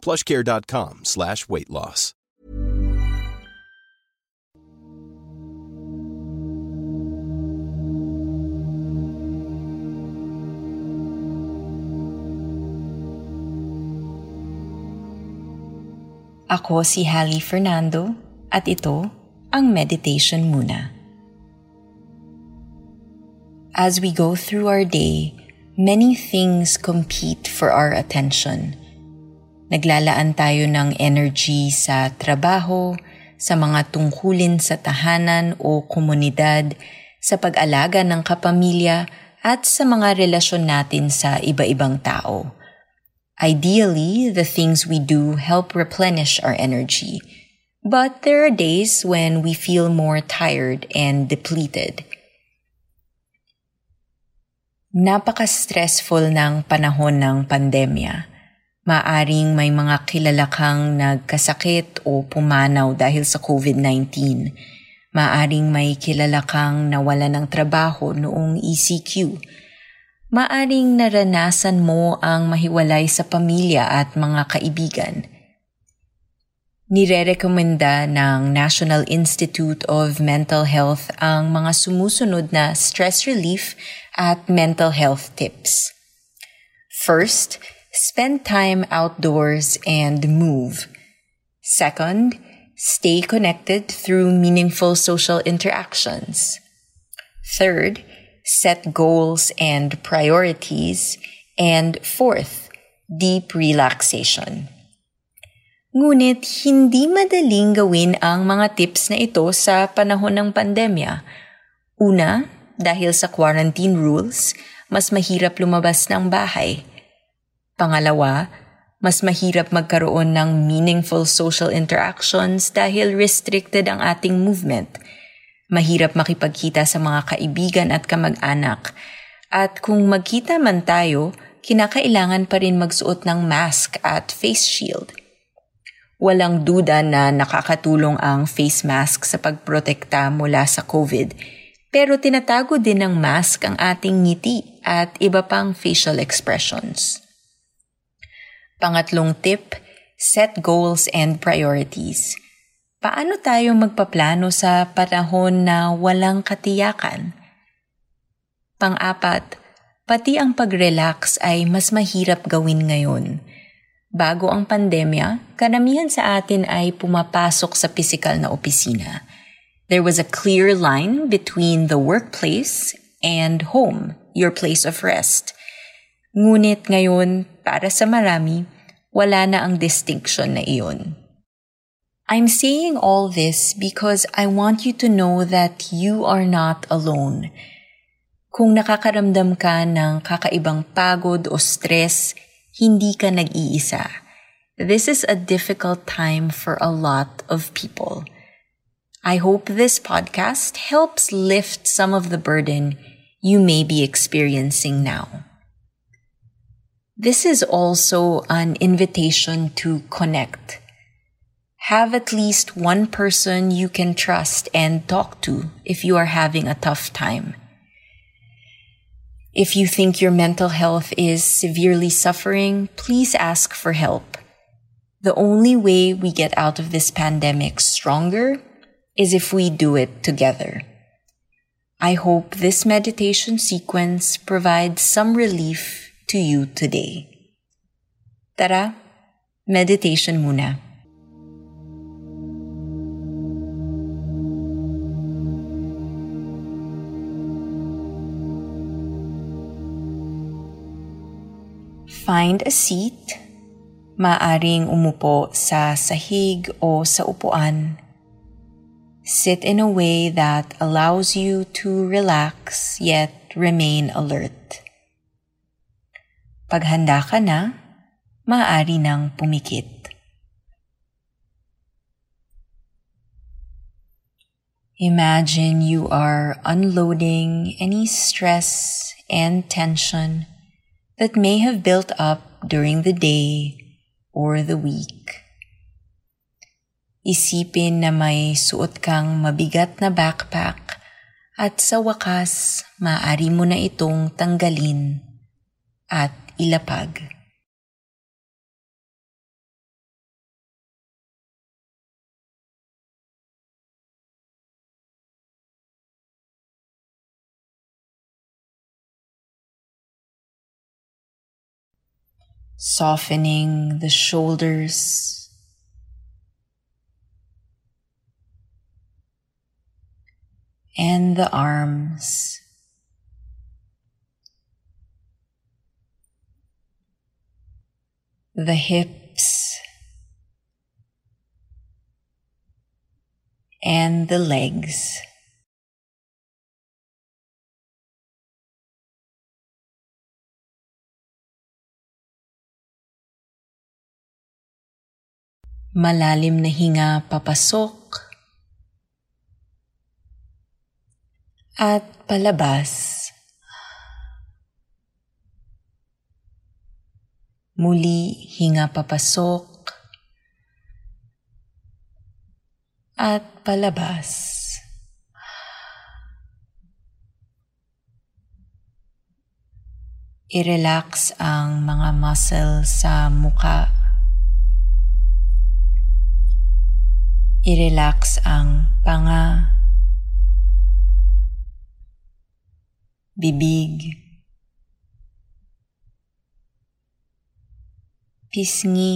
plushcare.com slash weight loss. Ako si Hallie Fernando at ito ang Meditation Muna. As we go through our day, many things compete for our attention. Naglalaan tayo ng energy sa trabaho, sa mga tungkulin sa tahanan o komunidad, sa pag-alaga ng kapamilya at sa mga relasyon natin sa iba-ibang tao. Ideally, the things we do help replenish our energy. But there are days when we feel more tired and depleted. Napaka-stressful ng panahon ng pandemya. Maaring may mga kilala kang nagkasakit o pumanaw dahil sa COVID-19. Maaring may kilala kang nawala ng trabaho noong ECQ maaring naranasan mo ang mahiwalay sa pamilya at mga kaibigan. Nirerekomenda ng National Institute of Mental Health ang mga sumusunod na stress relief at mental health tips. First, spend time outdoors and move. Second, stay connected through meaningful social interactions. Third, set goals and priorities, and fourth, deep relaxation. Ngunit hindi madaling gawin ang mga tips na ito sa panahon ng pandemya. Una, dahil sa quarantine rules, mas mahirap lumabas ng bahay. Pangalawa, mas mahirap magkaroon ng meaningful social interactions dahil restricted ang ating movement – mahirap makipagkita sa mga kaibigan at kamag-anak. At kung magkita man tayo, kinakailangan pa rin magsuot ng mask at face shield. Walang duda na nakakatulong ang face mask sa pagprotekta mula sa COVID, pero tinatago din ng mask ang ating ngiti at iba pang facial expressions. Pangatlong tip, set goals and priorities – Paano tayo magpaplano sa panahon na walang katiyakan? Pang-apat, pati ang pag-relax ay mas mahirap gawin ngayon. Bago ang pandemya, karamihan sa atin ay pumapasok sa pisikal na opisina. There was a clear line between the workplace and home, your place of rest. Ngunit ngayon, para sa marami, wala na ang distinction na iyon. I'm saying all this because I want you to know that you are not alone. Kung nakakaramdam ka ng kakaibang pagod o stress, hindi ka nag-iisa. This is a difficult time for a lot of people. I hope this podcast helps lift some of the burden you may be experiencing now. This is also an invitation to connect have at least one person you can trust and talk to if you are having a tough time. If you think your mental health is severely suffering, please ask for help. The only way we get out of this pandemic stronger is if we do it together. I hope this meditation sequence provides some relief to you today. Tara, meditation muna. Find a seat. Maaring umupo sa sahig o sa upuan. Sit in a way that allows you to relax yet remain alert. Paghanda ka na, maaari nang pumikit. Imagine you are unloading any stress and tension that may have built up during the day or the week. Isipin na may suot kang mabigat na backpack at sa wakas maaari mo na itong tanggalin at ilapag. softening the shoulders. And the arms. The hips. And the legs. Malalim na hinga papasok at palabas. Muli hinga papasok. At palabas. I-relax ang mga muscle sa muka I-relax ang panga, bibig, pisngi,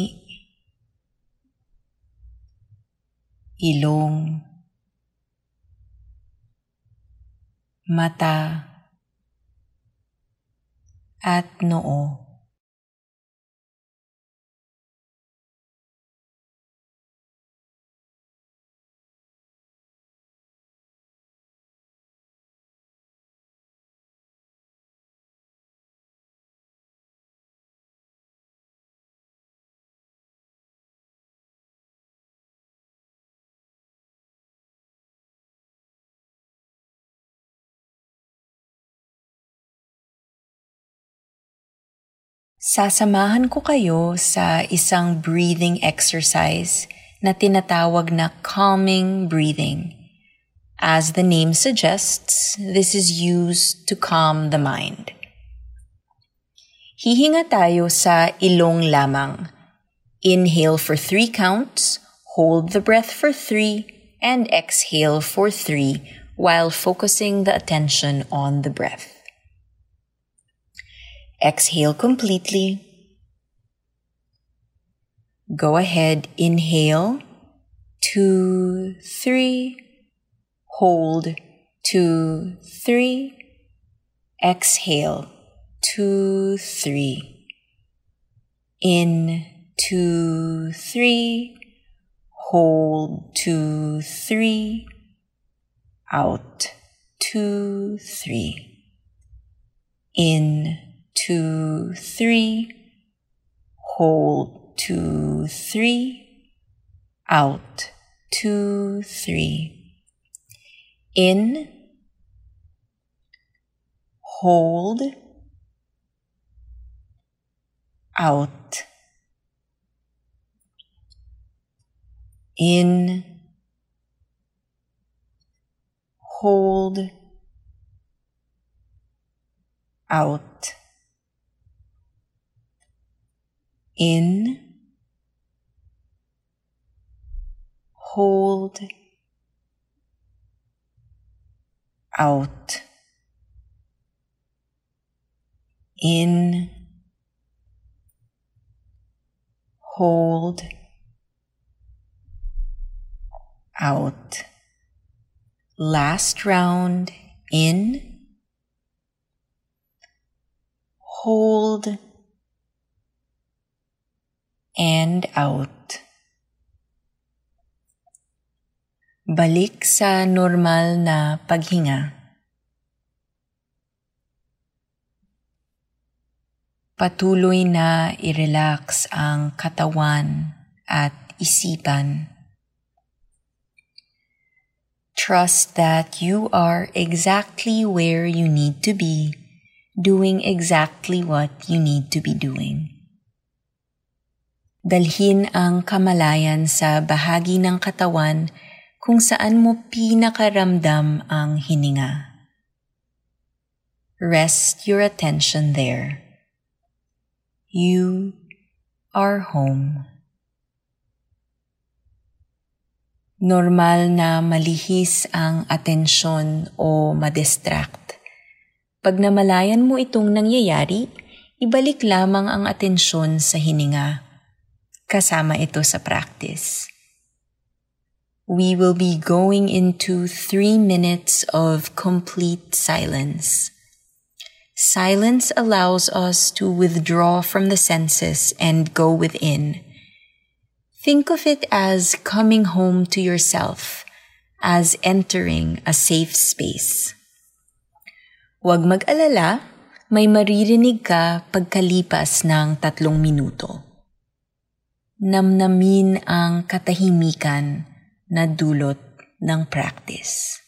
ilong, mata, at noo. Sasamahan ko kayo sa isang breathing exercise na tinatawag na calming breathing. As the name suggests, this is used to calm the mind. Hihinga tayo sa ilong lamang. Inhale for three counts, hold the breath for three, and exhale for three while focusing the attention on the breath. Exhale completely. Go ahead, inhale, two, three, hold, two, three, exhale, two, three, in, two, three, hold, two, three, out, two, three, in, two, three, hold, two, three, out, two, three, in, hold, out, in, hold, out in, hold, out, in, hold, out. Last round in, hold, and out. Balik sa normal na paghinga. Patuloy na i-relax ang katawan at isipan. Trust that you are exactly where you need to be, doing exactly what you need to be doing. Dalhin ang kamalayan sa bahagi ng katawan kung saan mo pinakaramdam ang hininga. Rest your attention there. You are home. normal na malihis ang atensyon o madistract. Pag namalayan mo itong nangyayari, ibalik lamang ang atensyon sa hininga. Kasama ito sa practice. We will be going into three minutes of complete silence. Silence allows us to withdraw from the senses and go within Think of it as coming home to yourself, as entering a safe space. Huwag mag-alala, may maririnig ka pagkalipas ng tatlong minuto. Namnamin ang katahimikan na dulot ng practice.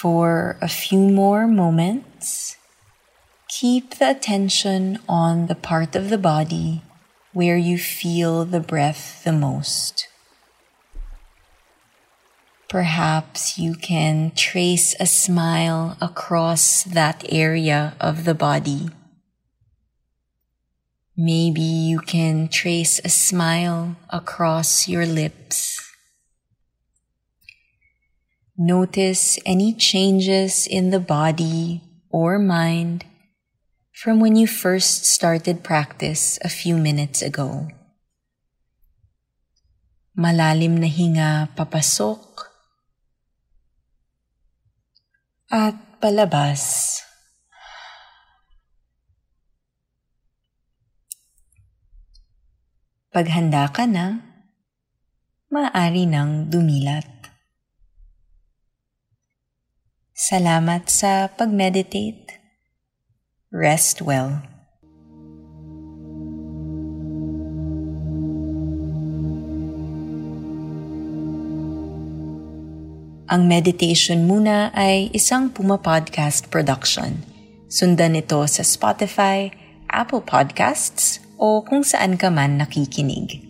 For a few more moments, keep the attention on the part of the body where you feel the breath the most. Perhaps you can trace a smile across that area of the body. Maybe you can trace a smile across your lips. Notice any changes in the body or mind from when you first started practice a few minutes ago. Malalim na hinga papasok at palabas. Paghanda ka na, maaari nang dumilat. Salamat sa pag-meditate. Rest well. Ang meditation muna ay isang Puma Podcast production. Sundan ito sa Spotify, Apple Podcasts, o kung saan ka man nakikinig.